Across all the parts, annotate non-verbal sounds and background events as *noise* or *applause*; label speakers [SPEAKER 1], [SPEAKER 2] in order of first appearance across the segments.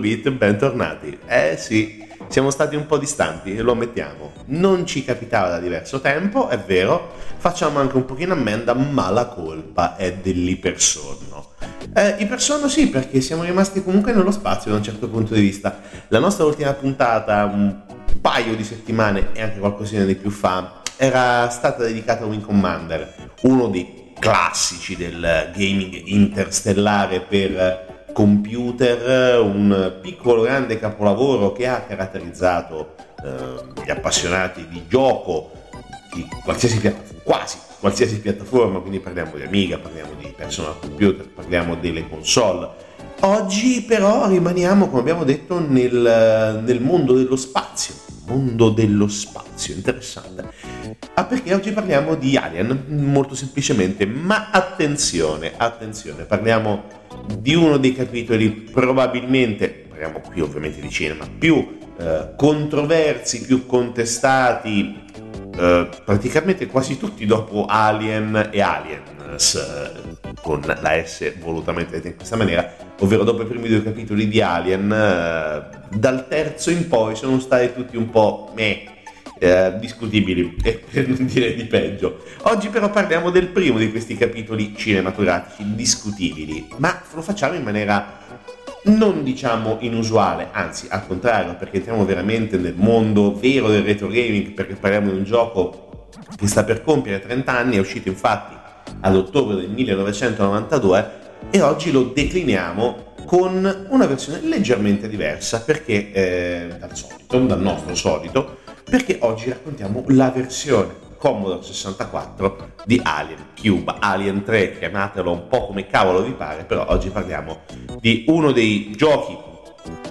[SPEAKER 1] Bit, bentornati. Eh sì, siamo stati un po' distanti, lo ammettiamo. Non ci capitava da diverso tempo, è vero, facciamo anche un pochino ammenda, ma la colpa è dell'ipersonno. Eh, ipersonno sì, perché siamo rimasti comunque nello spazio da un certo punto di vista. La nostra ultima puntata, un paio di settimane e anche qualcosina di più fa, era stata dedicata a Wing Commander, uno dei classici del gaming interstellare per computer, un piccolo grande capolavoro che ha caratterizzato eh, gli appassionati di gioco di qualsiasi piattaforma, quasi qualsiasi piattaforma, quindi parliamo di Amiga, parliamo di personal computer, parliamo delle console. Oggi però rimaniamo, come abbiamo detto, nel, nel mondo dello spazio, mondo dello spazio, interessante. Ah, perché oggi parliamo di Alien, molto semplicemente, ma attenzione, attenzione, parliamo di uno dei capitoli probabilmente, parliamo qui ovviamente di cinema, più eh, controversi, più contestati, eh, praticamente quasi tutti dopo Alien e Aliens, eh, con la S volutamente detta in questa maniera, ovvero dopo i primi due capitoli di Alien, eh, dal terzo in poi sono stati tutti un po' meh eh, discutibili e per non dire di peggio. Oggi però parliamo del primo di questi capitoli cinematografici discutibili, ma lo facciamo in maniera non diciamo inusuale, anzi al contrario, perché entriamo veramente nel mondo vero del retro gaming, perché parliamo di un gioco che sta per compiere 30 anni, è uscito infatti ad ottobre del 1992 e oggi lo decliniamo con una versione leggermente diversa perché eh, dal solito, dal nostro solito, perché oggi raccontiamo la versione Commodore 64 di Alien Cube, Alien 3, chiamatelo un po' come cavolo vi pare, però oggi parliamo di uno dei giochi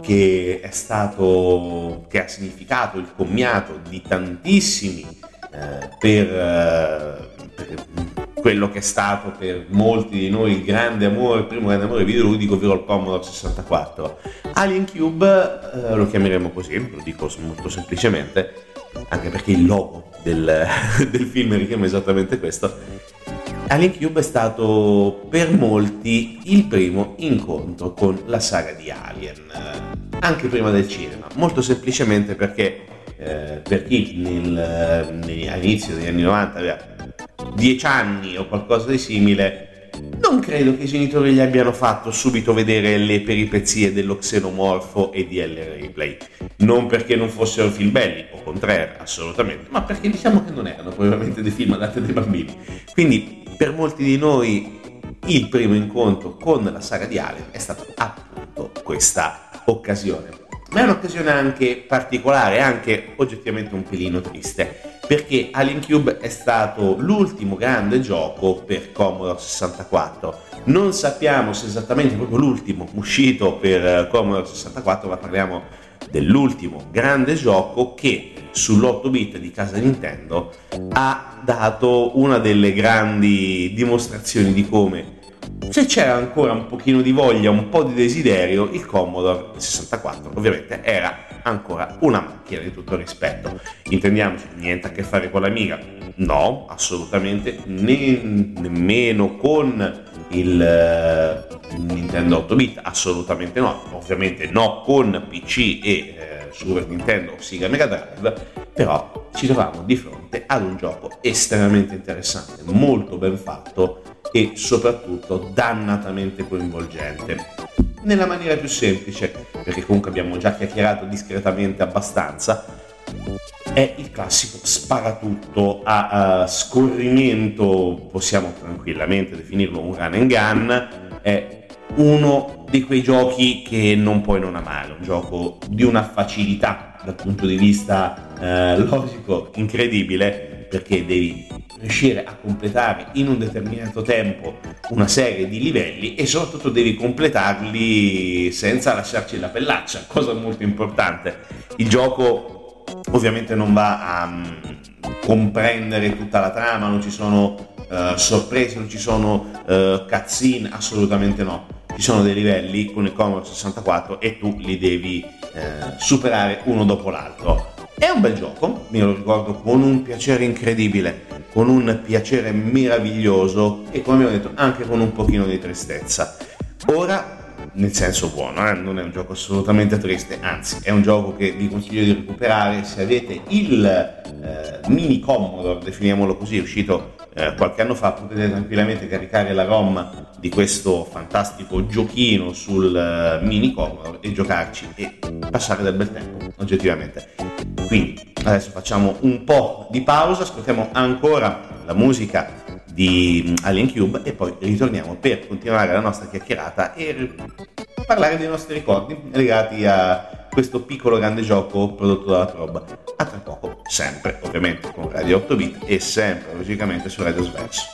[SPEAKER 1] che è stato, che ha significato il commiato di tantissimi eh, per, eh, per quello che è stato per molti di noi il grande amore, il primo grande amore videoludico, ovvero il Commodore 64. Alien Cube eh, lo chiameremo così, lo dico molto semplicemente, anche perché il logo del, *laughs* del film richiama esattamente questo. Alien Cube è stato per molti il primo incontro con la saga di Alien, eh, anche prima del cinema, molto semplicemente perché eh, per chi nel, all'inizio degli anni 90 aveva 10 anni o qualcosa di simile, non credo che i genitori gli abbiano fatto subito vedere le peripezie dello xenomorfo e di L. Replay. Non perché non fossero film belli, o contrario, assolutamente, ma perché diciamo che non erano probabilmente dei film adatti ai bambini. Quindi per molti di noi il primo incontro con la saga di Alien è stata appunto questa occasione. Ma è un'occasione anche particolare, anche oggettivamente un pelino triste perché Alien Cube è stato l'ultimo grande gioco per Commodore 64. Non sappiamo se esattamente proprio l'ultimo uscito per eh, Commodore 64, ma parliamo dell'ultimo grande gioco che sull'8 bit di casa Nintendo ha dato una delle grandi dimostrazioni di come se c'era ancora un pochino di voglia, un po' di desiderio, il Commodore 64 ovviamente era ancora una macchina di tutto rispetto. Intendiamoci, niente a che fare con l'Amiga? No, assolutamente, ne, nemmeno con il uh, Nintendo 8 bit, assolutamente no, ovviamente no con PC e eh, Super Nintendo o Sega Mega Drive, però ci trovavamo di fronte ad un gioco estremamente interessante, molto ben fatto e soprattutto dannatamente coinvolgente. Nella maniera più semplice, perché comunque abbiamo già chiacchierato discretamente abbastanza, è il classico sparatutto a, a scorrimento, possiamo tranquillamente definirlo un run and gun, è uno di quei giochi che non puoi non amare, un gioco di una facilità dal punto di vista eh, logico incredibile, perché devi riuscire a completare in un determinato tempo una serie di livelli e soprattutto devi completarli senza lasciarci la pellaccia, cosa molto importante. Il gioco ovviamente non va a um, comprendere tutta la trama, non ci sono uh, sorprese, non ci sono uh, cutscene, assolutamente no. Ci sono dei livelli con il Commodore 64 e tu li devi uh, superare uno dopo l'altro. È un bel gioco, me lo ricordo con un piacere incredibile con un piacere meraviglioso e come abbiamo detto anche con un pochino di tristezza. Ora, nel senso buono, eh? non è un gioco assolutamente triste, anzi è un gioco che vi consiglio di recuperare se avete il eh, mini Commodore, definiamolo così, uscito eh, qualche anno fa, potete tranquillamente caricare la ROM di questo fantastico giochino sul uh, mini Commodore e giocarci e passare del bel tempo, oggettivamente. Quindi adesso facciamo un po' di pausa, ascoltiamo ancora la musica di mm, Alien Cube e poi ritorniamo per continuare la nostra chiacchierata e parlare dei nostri ricordi legati a questo piccolo grande gioco prodotto dalla Probe. A tra poco, sempre ovviamente con Radio 8 bit e sempre logicamente su Radio Sverso.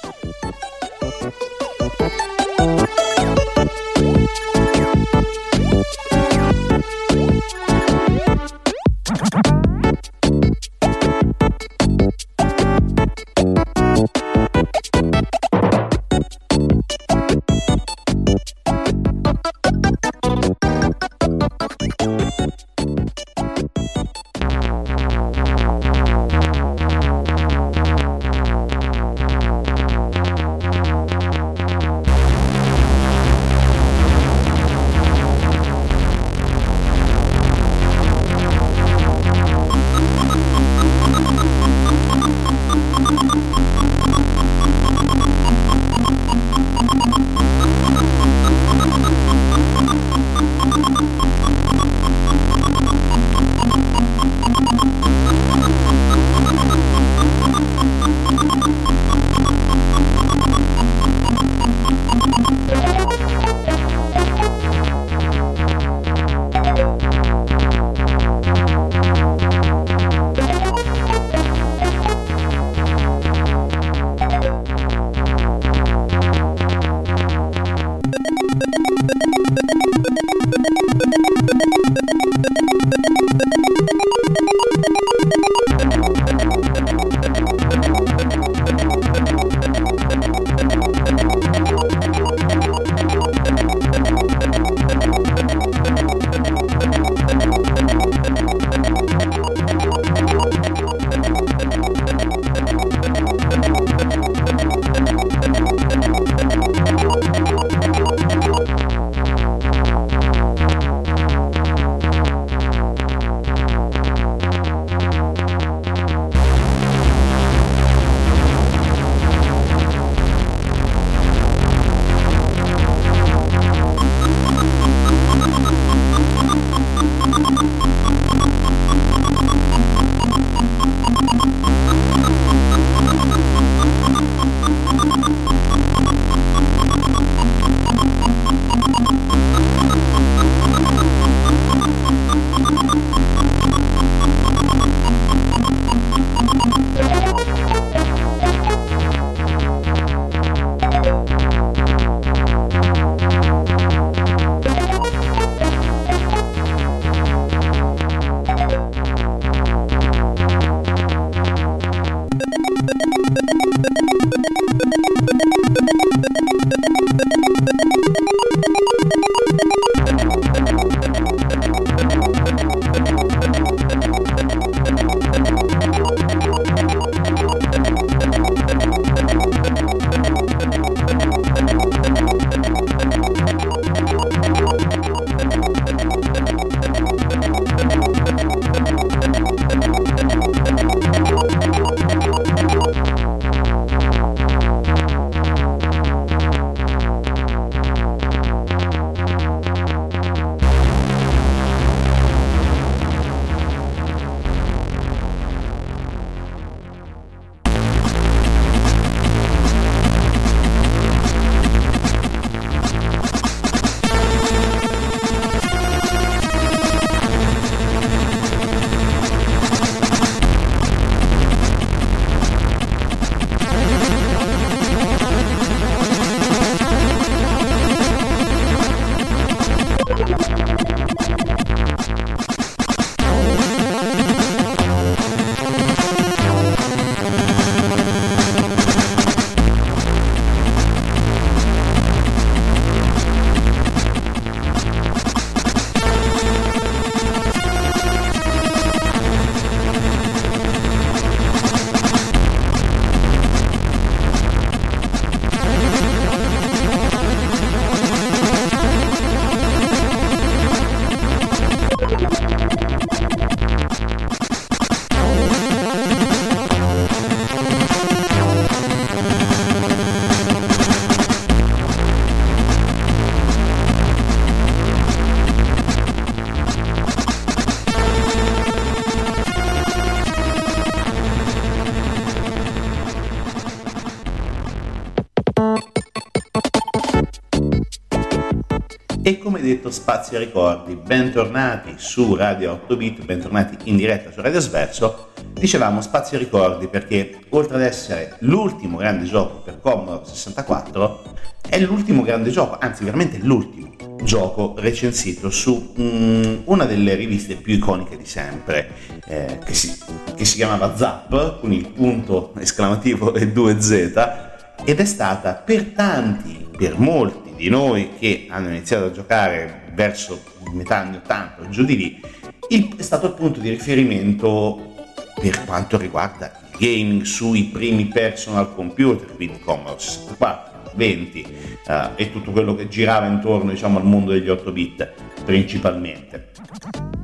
[SPEAKER 1] Come detto Spazio Ricordi, bentornati su Radio 8 Bit, bentornati in diretta su Radio Sverso. Dicevamo Spazio Ricordi perché oltre ad essere l'ultimo grande gioco per Commodore 64, è l'ultimo grande gioco, anzi veramente l'ultimo gioco recensito su um, una delle riviste più iconiche di sempre, eh, che, si, che si chiamava Zap, con il punto esclamativo *laughs* e 2Z, ed è stata per tanti, per molti, di noi che hanno iniziato a giocare verso metà anni 80 o giù di lì, il, è stato il punto di riferimento per quanto riguarda il gaming sui primi personal computer, quindi Commodore 64, 20 uh, e tutto quello che girava intorno diciamo, al mondo degli 8 bit principalmente.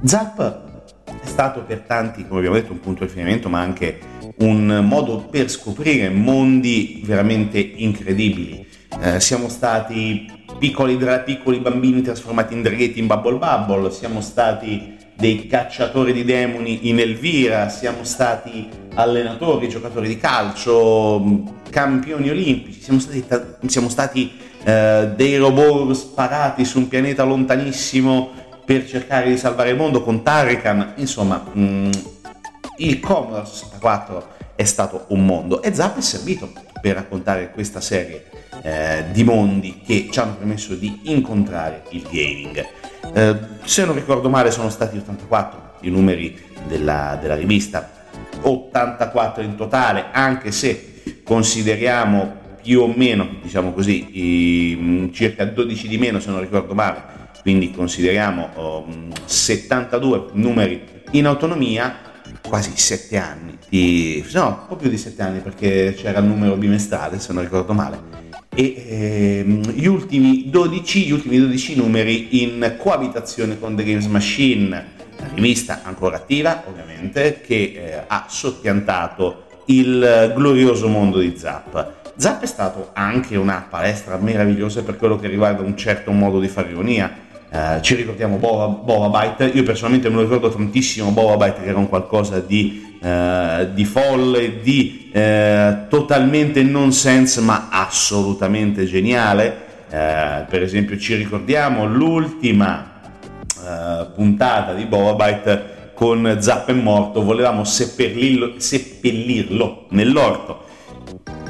[SPEAKER 1] Zap è stato per tanti, come abbiamo detto, un punto di riferimento, ma anche un modo per scoprire mondi veramente incredibili eh, siamo stati piccoli, piccoli, bambini trasformati in draghetti in Bubble Bubble, siamo stati dei cacciatori di demoni in Elvira, siamo stati allenatori, giocatori di calcio, campioni olimpici, siamo stati, siamo stati eh, dei robot sparati su un pianeta lontanissimo per cercare di salvare il mondo con Tarikan, insomma mh, mm, il Commodore 64 è stato un mondo e Zap è servito per raccontare questa serie eh, di mondi che ci hanno permesso di incontrare il gaming. Eh, se non ricordo male sono stati 84 i numeri della, della rivista, 84 in totale, anche se consideriamo più o meno, diciamo così, i, mm, circa 12 di meno se non ricordo male, quindi consideriamo oh, 72 mm, numeri in autonomia, quasi 7 anni, di, no, un po' più di 7 anni perché c'era il numero bimestrale se non ricordo male, e ehm, gli, ultimi 12, gli ultimi 12 numeri in coabitazione con The Games Machine, la rivista ancora attiva ovviamente, che eh, ha soppiantato il glorioso mondo di Zap. Zap è stato anche una palestra meravigliosa per quello che riguarda un certo modo di fare ironia. Uh, ci ricordiamo Boba, Boba Byte, io personalmente me lo ricordo tantissimo Boba Byte che era un qualcosa di eh, di folle, di eh, totalmente nonsense ma assolutamente geniale. Eh, per esempio ci ricordiamo l'ultima eh, puntata di Boba con Zapp è morto, volevamo seppellirlo, seppellirlo nell'orto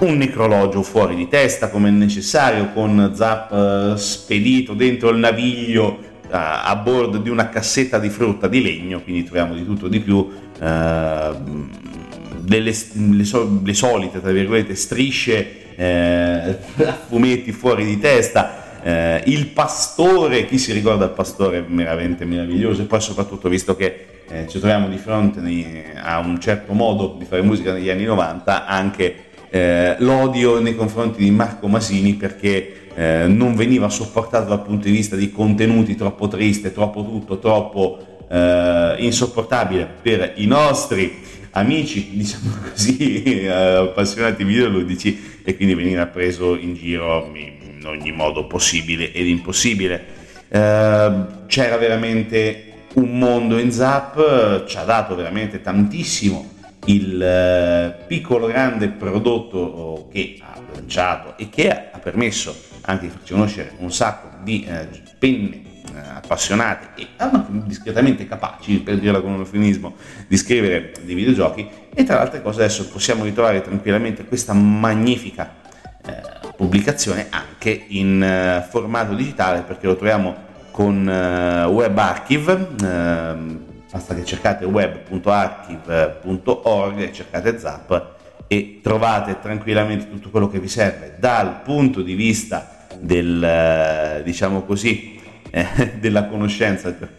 [SPEAKER 1] un necrologio fuori di testa come è necessario, con Zap eh, spedito dentro il naviglio eh, a bordo di una cassetta di frutta di legno, quindi troviamo di tutto di più, Ehm, delle, le, so, le, solite, tra virgolette, strisce eh, *laughs* a fumetti fuori di testa. Eh, il pastore, chi si ricorda il pastore veramente meraviglioso e poi soprattutto visto che eh, ci troviamo di fronte nei, a un certo modo di fare musica negli anni 90, anche eh, l'odio nei confronti di Marco Masini perché eh, non veniva sopportato dal punto di vista di contenuti troppo triste, troppo tutto, troppo eh, insopportabile per i nostri amici, *laughs* diciamo così, eh, appassionati videoludici e quindi venire preso in giro in ogni modo possibile ed impossibile. Eh, c'era veramente un mondo in Zap, ci ha dato veramente tantissimo il eh, piccolo grande prodotto che ha lanciato e che ha permesso anche di farci conoscere un sacco di eh, penne eh, appassionati e anche discretamente capaci, per dirla con un eufemismo, di scrivere dei videogiochi. E tra le altre cose adesso possiamo ritrovare tranquillamente questa magnifica pubblicazione anche in formato digitale perché lo troviamo con Web Archive, ehm, basta che cercate web.archive.org cercate Zap e trovate tranquillamente tutto quello che vi serve dal punto di vista del, eh, diciamo così, *laughs* eh, della conoscenza per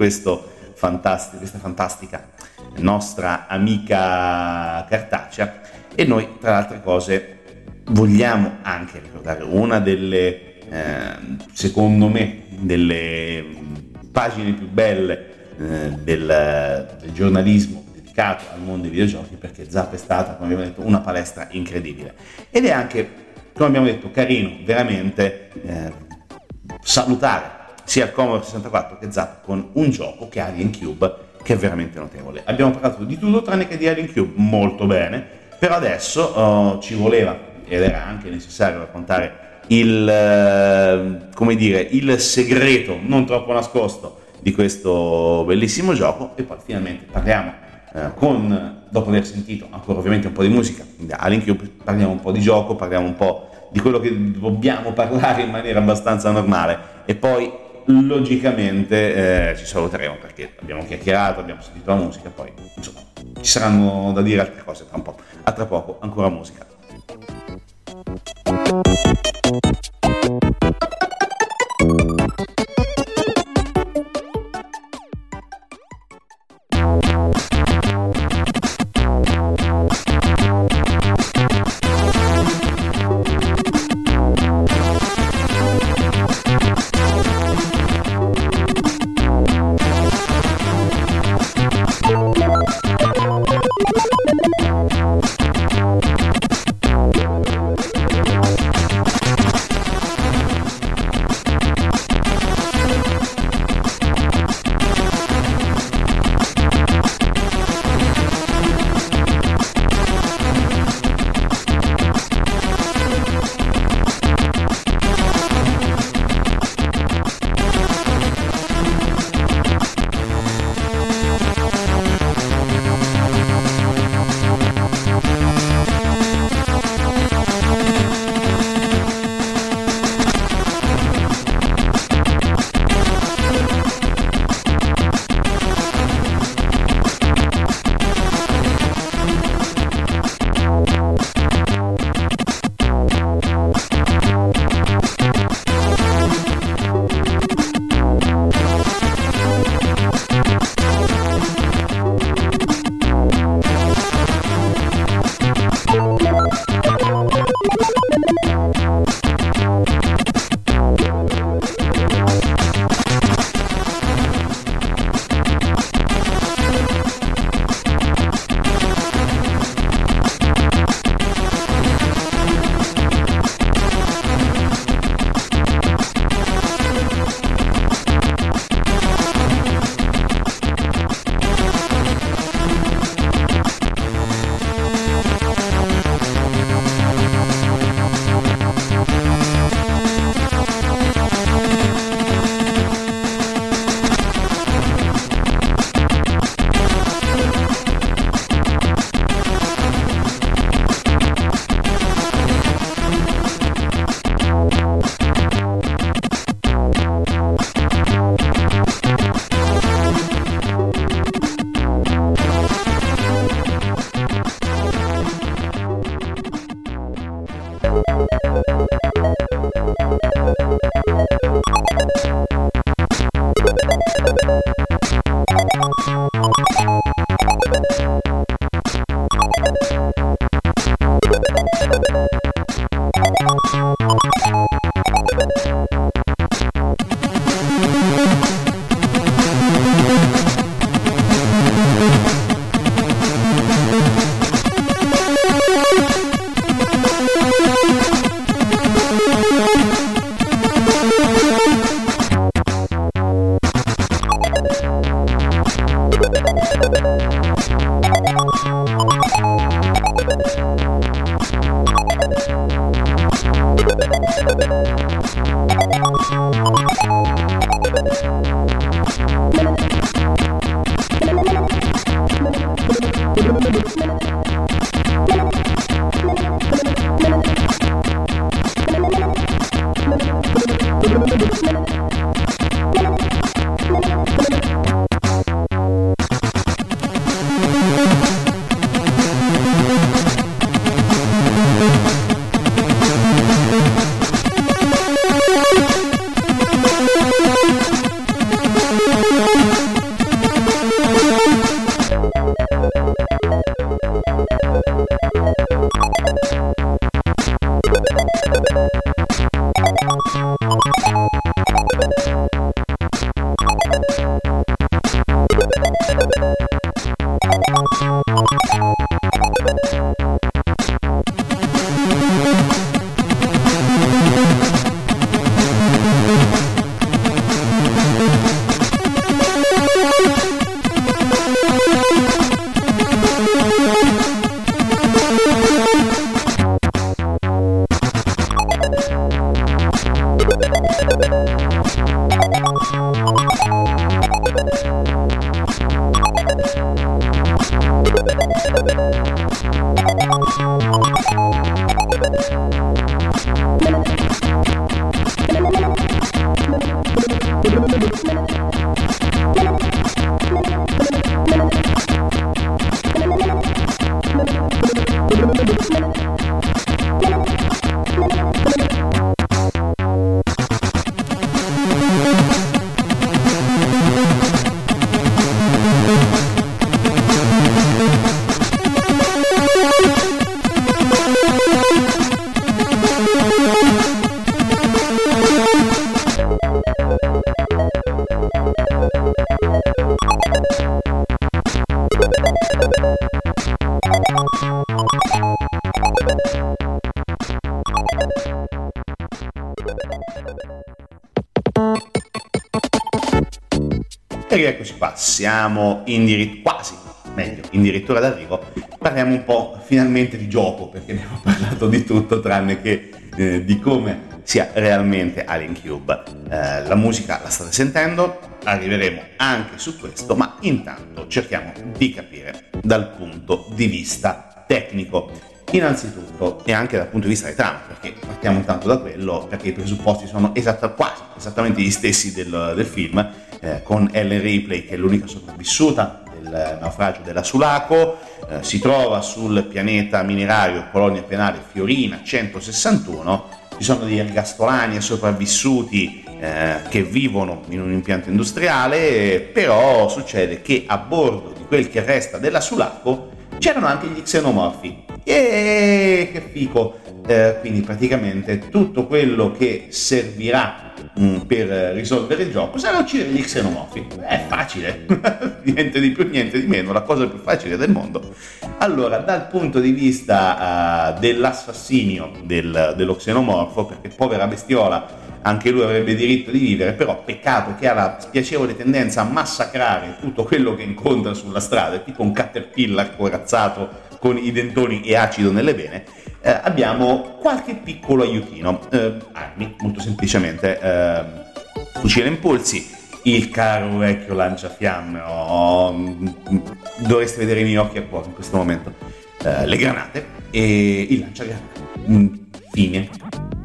[SPEAKER 1] fantastico, questa fantastica nostra amica cartacea. E noi tra le altre cose vogliamo anche ricordare una delle eh, secondo me delle pagine più belle eh, del, del, giornalismo dedicato al mondo dei videogiochi perché Zap è stata come abbiamo detto una palestra incredibile ed è anche come abbiamo detto carino veramente eh, salutare sia il Commodore 64 che Zap con un gioco che Alien Cube che è veramente notevole. Abbiamo parlato di tutto tranne che di Alien Cube molto bene, però adesso uh, ci voleva ed era anche necessario raccontare il, eh, dire, il segreto non troppo nascosto di questo bellissimo gioco e poi finalmente parliamo eh, con, dopo aver sentito ancora ovviamente un po' di musica, all'inchiostro parliamo un po' di gioco, parliamo un po' di quello che dobbiamo parlare in maniera abbastanza normale e poi logicamente eh, ci saluteremo perché abbiamo chiacchierato, abbiamo sentito la musica, poi insomma ci saranno da dire altre cose tra un po'. A tra poco, ancora musica. E rieccoci qua, siamo in dirittura, quasi, meglio, in dirittura d'arrivo. Parliamo un po' finalmente di gioco, perché abbiamo *laughs* parlato di tutto tranne che eh, di come sia realmente Alien Cube. Eh, la musica la state sentendo, arriveremo anche su questo, ma intanto cerchiamo di capire dal punto di vista tecnico. Innanzitutto, e anche dal punto di vista dei trama, perché partiamo intanto da quello, perché i presupposti sono esatta, quasi esattamente gli stessi del, del film, eh, con Ellen Ripley che è l'unica sopravvissuta del naufragio della Sulaco, eh, si trova sul pianeta minerario colonia penale Fiorina 161 ci sono degli ergastolani sopravvissuti eh, che vivono in un impianto industriale, però succede che a bordo di quel che resta della Sulaco c'erano anche gli xenomorfi. E che fico! Eh, quindi praticamente tutto quello che servirà mh, mm, per risolvere il gioco sarà uccidere gli xenomorfi. È facile, *laughs* niente di più, niente di meno, la cosa più facile del mondo. Allora, dal punto di vista uh, dell'assassinio del, dello xenomorfo, perché povera bestiola anche lui avrebbe diritto di vivere, però peccato che ha la spiacevole tendenza a massacrare tutto quello che incontra sulla strada, tipo un caterpillar corazzato con i dentoni e acido nelle vene, eh, abbiamo qualche piccolo aiutino. Eh, armi, molto semplicemente, eh, fucile impulsi, il caro vecchio lanciafiamme, oh, dovreste vedere i miei occhi a cuore in questo momento, eh, le granate e il lanciagranate. Mm, fine.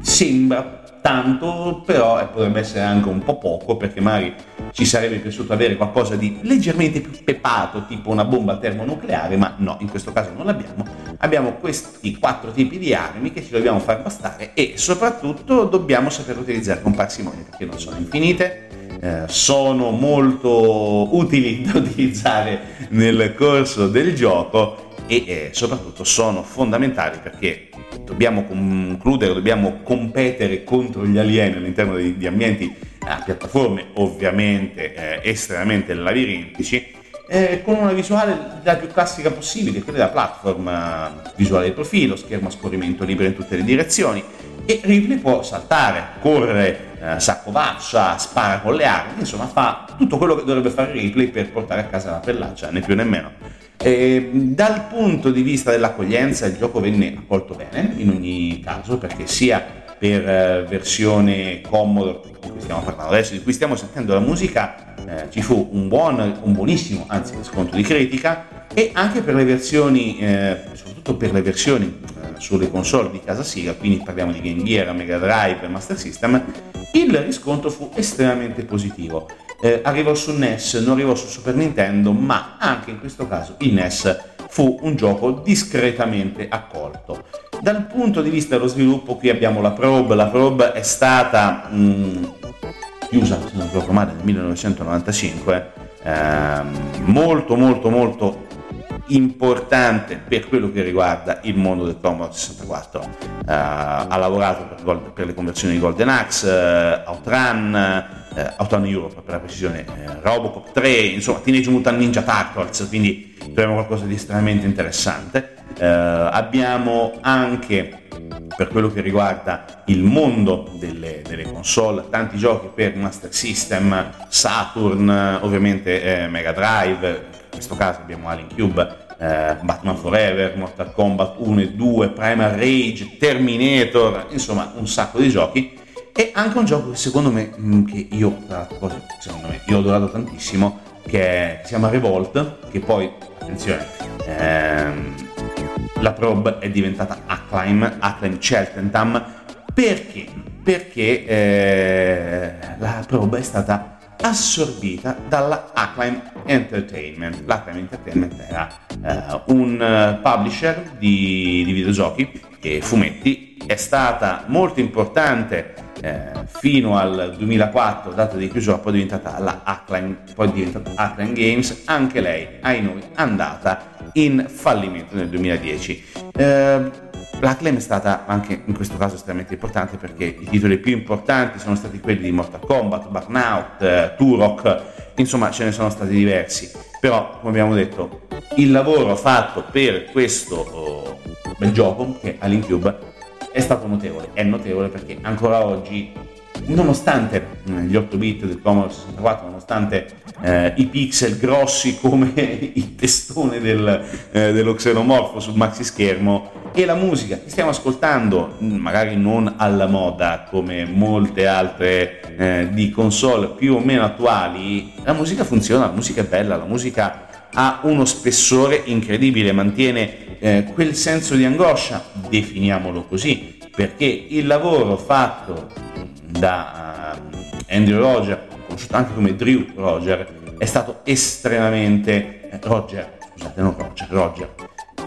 [SPEAKER 1] Sembra tanto, però eh, potrebbe essere anche un po' poco perché magari ci sarebbe piaciuto avere qualcosa di leggermente più pepato, tipo una bomba termonucleare, ma no, in questo caso non l'abbiamo. Abbiamo questi quattro tipi di armi che ci dobbiamo far bastare e soprattutto dobbiamo saper utilizzare con parsimonia perché non sono infinite, eh, sono molto utili da utilizzare nel corso del gioco e eh, soprattutto sono fondamentali perché dobbiamo concludere, dobbiamo competere contro gli alieni all'interno di, ambienti a piattaforme ovviamente eh, estremamente labirintici eh, con una visuale la più classica possibile, quella della platform, eh, visuale di profilo, schermo a scorrimento libero in tutte le direzioni e Ripley può saltare, correre, eh, saccovaccia, spara con le armi, insomma fa tutto quello che dovrebbe fare Ripley per portare a casa la pellaccia, né più né meno. E, dal punto di vista dell'accoglienza il gioco venne accolto bene in ogni caso perché sia per eh, versione Commodore di cui stiamo parlando adesso, di cui stiamo sentendo la musica, eh, ci fu un buon, un buonissimo, anzi sconto di critica e anche per le versioni, eh, soprattutto per le versioni eh, sulle console di casa Sega, quindi parliamo di Game Gear, Mega Drive, Master System, il riscontro fu estremamente positivo eh, arrivò su NES, non arrivò su Super Nintendo, ma anche in questo caso il NES fu un gioco discretamente accolto. Dal punto di vista dello sviluppo qui abbiamo la probe, la probe è stata mh, chiusa, se non ricordo male, nel 1995, ehm, molto molto molto importante per quello che riguarda il mondo del Commodore 64. Uh, eh, ha lavorato per, per, le conversioni di Golden Axe, uh, Outrun, uh, Outrun Europe per la precisione, Robocop 3, insomma Teenage Mutant Ninja Turtles, quindi troviamo qualcosa di estremamente interessante. Abbiamo anche per quello che riguarda il mondo delle, delle, console, tanti giochi per Master System, Saturn, ovviamente eh, Mega Drive, questo caso abbiamo Alien Cube, eh, Batman Forever, Mortal Kombat 1 e 2, Primal Rage, Terminator, insomma un sacco di giochi. E anche un gioco che secondo me, mm, che io, secondo me, io ho adorato tantissimo, che, è, si chiama Revolt, che poi, attenzione, ehm, la probe è diventata Acclaim, Acclaim Cheltenham, perché? Perché eh, la probe è stata assorbita dalla Acclaim Entertainment. L'Acclaim Entertainment era uh, un uh, publisher di, di, videogiochi e fumetti, è stata molto importante uh, fino al 2004, data di chiusura, poi è diventata la Acclaim, poi è diventata Acclaim Games, anche lei, ai noi, andata in fallimento nel 2010 Blacklam è stata anche in questo caso estremamente importante perché i titoli più importanti sono stati quelli di Mortal Kombat, Burnout, eh, Turok, insomma ce ne sono stati diversi. Però, come abbiamo detto, il lavoro fatto per questo oh, bel gioco, che è Alien Cube, è stato notevole. È notevole perché ancora oggi nonostante eh, gli 8 bit del Commodore 64, nonostante eh, i pixel grossi come *laughs* il testone del, eh, dello xenomorfo sul maxi schermo e la musica che stiamo ascoltando, magari non alla moda come molte altre eh, di console più o meno attuali, la musica funziona, la musica è bella, la musica ha uno spessore incredibile, mantiene eh, quel senso di angoscia, definiamolo così, perché il lavoro fatto da uh, Andrew Roger, conosciuto anche come Drew Roger, è stato estremamente eh, Roger, scusate, non Roger, Roger,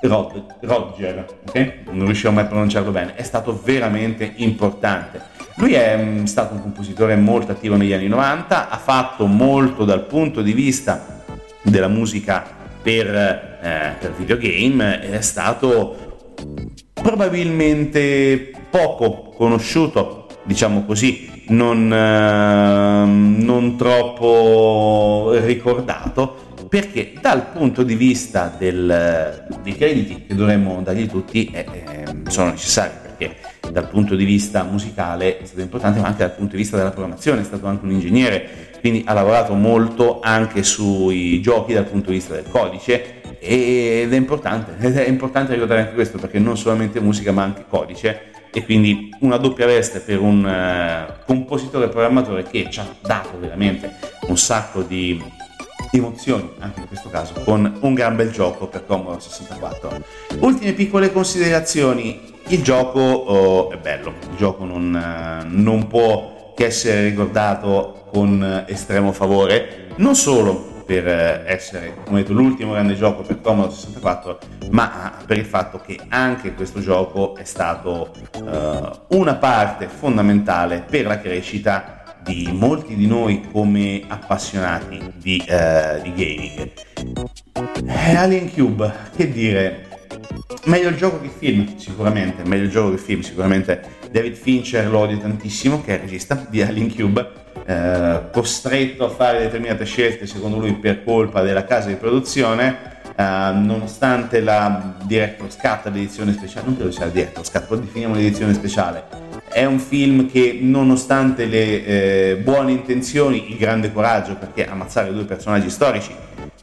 [SPEAKER 1] Rod, Roger, ok? Non riuscivo mai a pronunciarlo bene, è stato veramente importante. Lui è mm, stato un compositore molto attivo negli anni 90, ha fatto molto dal punto di vista della musica per, eh, per videogame è stato probabilmente poco conosciuto, diciamo così, non, eh, non troppo ricordato perché dal punto di vista del, dei crediti che dovremmo dargli tutti eh, eh, sono necessari perché dal punto di vista musicale è stato importante ma anche dal punto di vista della programmazione è stato anche un ingegnere quindi ha lavorato molto anche sui giochi dal punto di vista del codice ed è importante, è importante ricordare anche questo perché non solamente musica ma anche codice e quindi una doppia veste per un uh, compositore programmatore che ci ha dato veramente un sacco di emozioni anche in questo caso con un gran bel gioco per Commodore 64 ultime piccole considerazioni il gioco oh, è bello il gioco non, uh, non può che essere ricordato con estremo favore, non solo per eh, essere come detto, l'ultimo grande gioco per Commodore 64, ma per il fatto che anche questo gioco è stato uh, una parte fondamentale per la crescita di molti di noi come appassionati di, uh, di gaming. Alien Cube, che dire, meglio il gioco che il film, sicuramente, meglio il gioco che il film, sicuramente David Fincher lo odio tantissimo, che è il regista di Alien Cube, eh, costretto a fare determinate scelte secondo lui per colpa della casa di produzione. Eh, nonostante la Director's Cut, l'edizione speciale, non credo sia la Director's Cut, poi definiamo l'edizione speciale, è un film che nonostante le eh, buone intenzioni, il grande coraggio, perché ammazzare due personaggi storici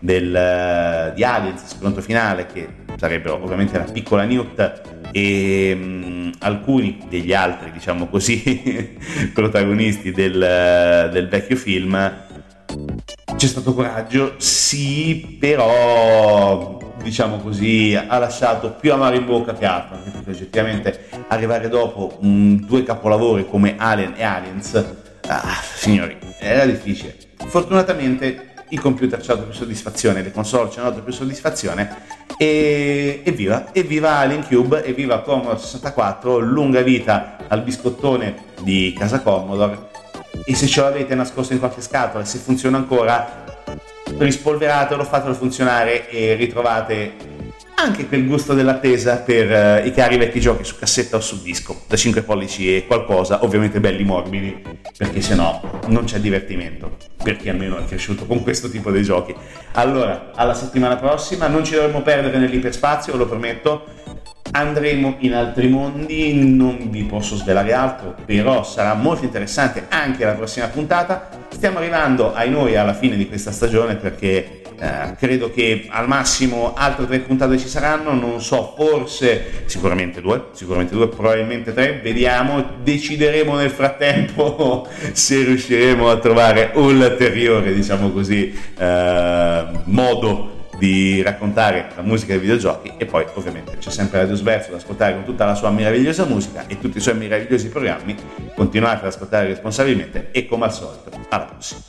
[SPEAKER 1] del, uh, di Aliens, scontro finale, che sarebbero ovviamente la piccola Newt e um, alcuni degli altri, diciamo così, *laughs* protagonisti del, del vecchio film, c'è stato coraggio, sì, però diciamo così, ha lasciato più amaro in bocca che altro, anche perché oggettivamente arrivare dopo um, due capolavori come Alien e Aliens, ah, signori, era difficile. Fortunatamente il computer ci ha dato più soddisfazione, le console ci hanno dato più soddisfazione e evviva, evviva Alien Cube, evviva Commodore 64, lunga vita al biscottone di casa Commodore e se ce l'avete nascosto in qualche scatola, se funziona ancora, rispolveratelo, fatelo funzionare e ritrovate anche quel gusto dell'attesa per uh, i cari vecchi giochi su cassetta o su disco, da 5 pollici e qualcosa, ovviamente belli morbidi, perché sennò non c'è divertimento, per chi almeno è cresciuto con questo tipo di giochi. Allora, alla settimana prossima, non ci dovremmo perdere nell'iperspazio, lo prometto, andremo in altri mondi, non vi posso svelare altro, però sarà molto interessante anche la prossima puntata. Stiamo arrivando ai noi alla fine di questa stagione perché eh, credo che al massimo altre tre puntate ci saranno, non so, forse sicuramente due, sicuramente due, probabilmente tre, vediamo, decideremo nel frattempo *laughs* se riusciremo a trovare ulteriore, diciamo così, eh, modo di raccontare la musica dei videogiochi e poi ovviamente c'è sempre Radio Sverso da ascoltare con tutta la sua meravigliosa musica e tutti i suoi meravigliosi programmi. Continuate ad ascoltare responsabilmente e come al solito, alla prossima.